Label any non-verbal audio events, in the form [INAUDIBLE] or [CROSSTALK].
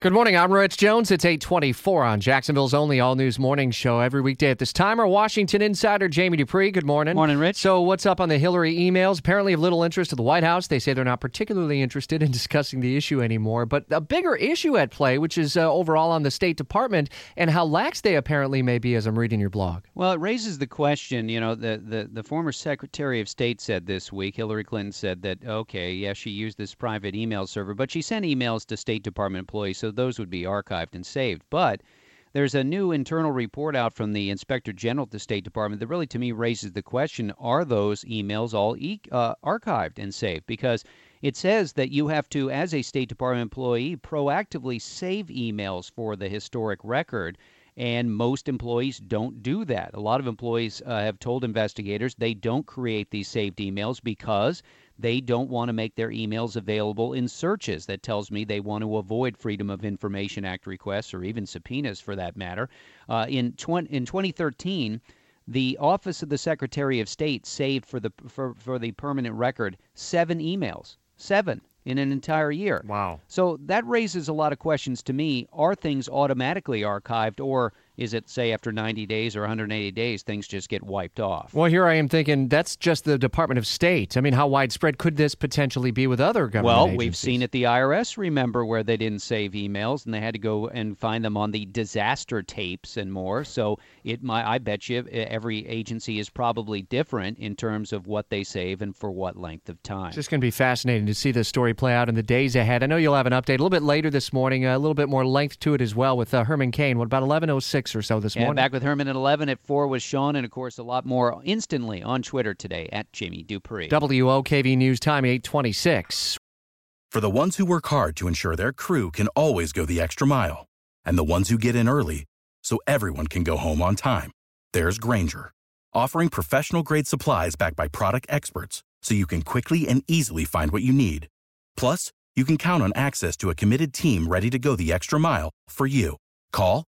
Good morning. I'm Rich Jones. It's 824 on Jacksonville's only all news morning show every weekday at this time. Our Washington insider, Jamie Dupree. Good morning. Morning, Rich. So, what's up on the Hillary emails? Apparently, of little interest to the White House. They say they're not particularly interested in [LAUGHS] discussing the issue anymore. But a bigger issue at play, which is uh, overall on the State Department and how lax they apparently may be, as I'm reading your blog. Well, it raises the question. You know, the, the, the former Secretary of State said this week, Hillary Clinton said that, okay, yeah, she used this private email server, but she sent emails to State Department employees, so those would be archived and saved. But there's a new internal report out from the Inspector General at the State Department that really, to me, raises the question are those emails all e- uh, archived and saved? Because it says that you have to, as a State Department employee, proactively save emails for the historic record. And most employees don't do that. A lot of employees uh, have told investigators they don't create these saved emails because they don't want to make their emails available in searches. That tells me they want to avoid Freedom of Information Act requests or even subpoenas for that matter. Uh, in, tw- in 2013, the Office of the Secretary of State saved for the for, for the permanent record seven emails. Seven in an entire year. Wow. So that raises a lot of questions to me. Are things automatically archived or is it say after 90 days or 180 days things just get wiped off? Well, here I am thinking that's just the Department of State. I mean, how widespread could this potentially be with other government Well, agencies? we've seen at the IRS, remember, where they didn't save emails and they had to go and find them on the disaster tapes and more. So it might, I bet you every agency is probably different in terms of what they save and for what length of time. It's just going to be fascinating to see this story play out in the days ahead. I know you'll have an update a little bit later this morning, a little bit more length to it as well with uh, Herman Cain. What about 11:06 or so this and morning? back with Herman at 11 at 4 was Sean, and of course, a lot more instantly on Twitter today at Jamie Dupree. WOKV News Time 826. For the ones who work hard to ensure their crew can always go the extra mile, and the ones who get in early so everyone can go home on time, there's Grainger, offering professional grade supplies backed by product experts so you can quickly and easily find what you need. Plus, you can count on access to a committed team ready to go the extra mile for you. Call,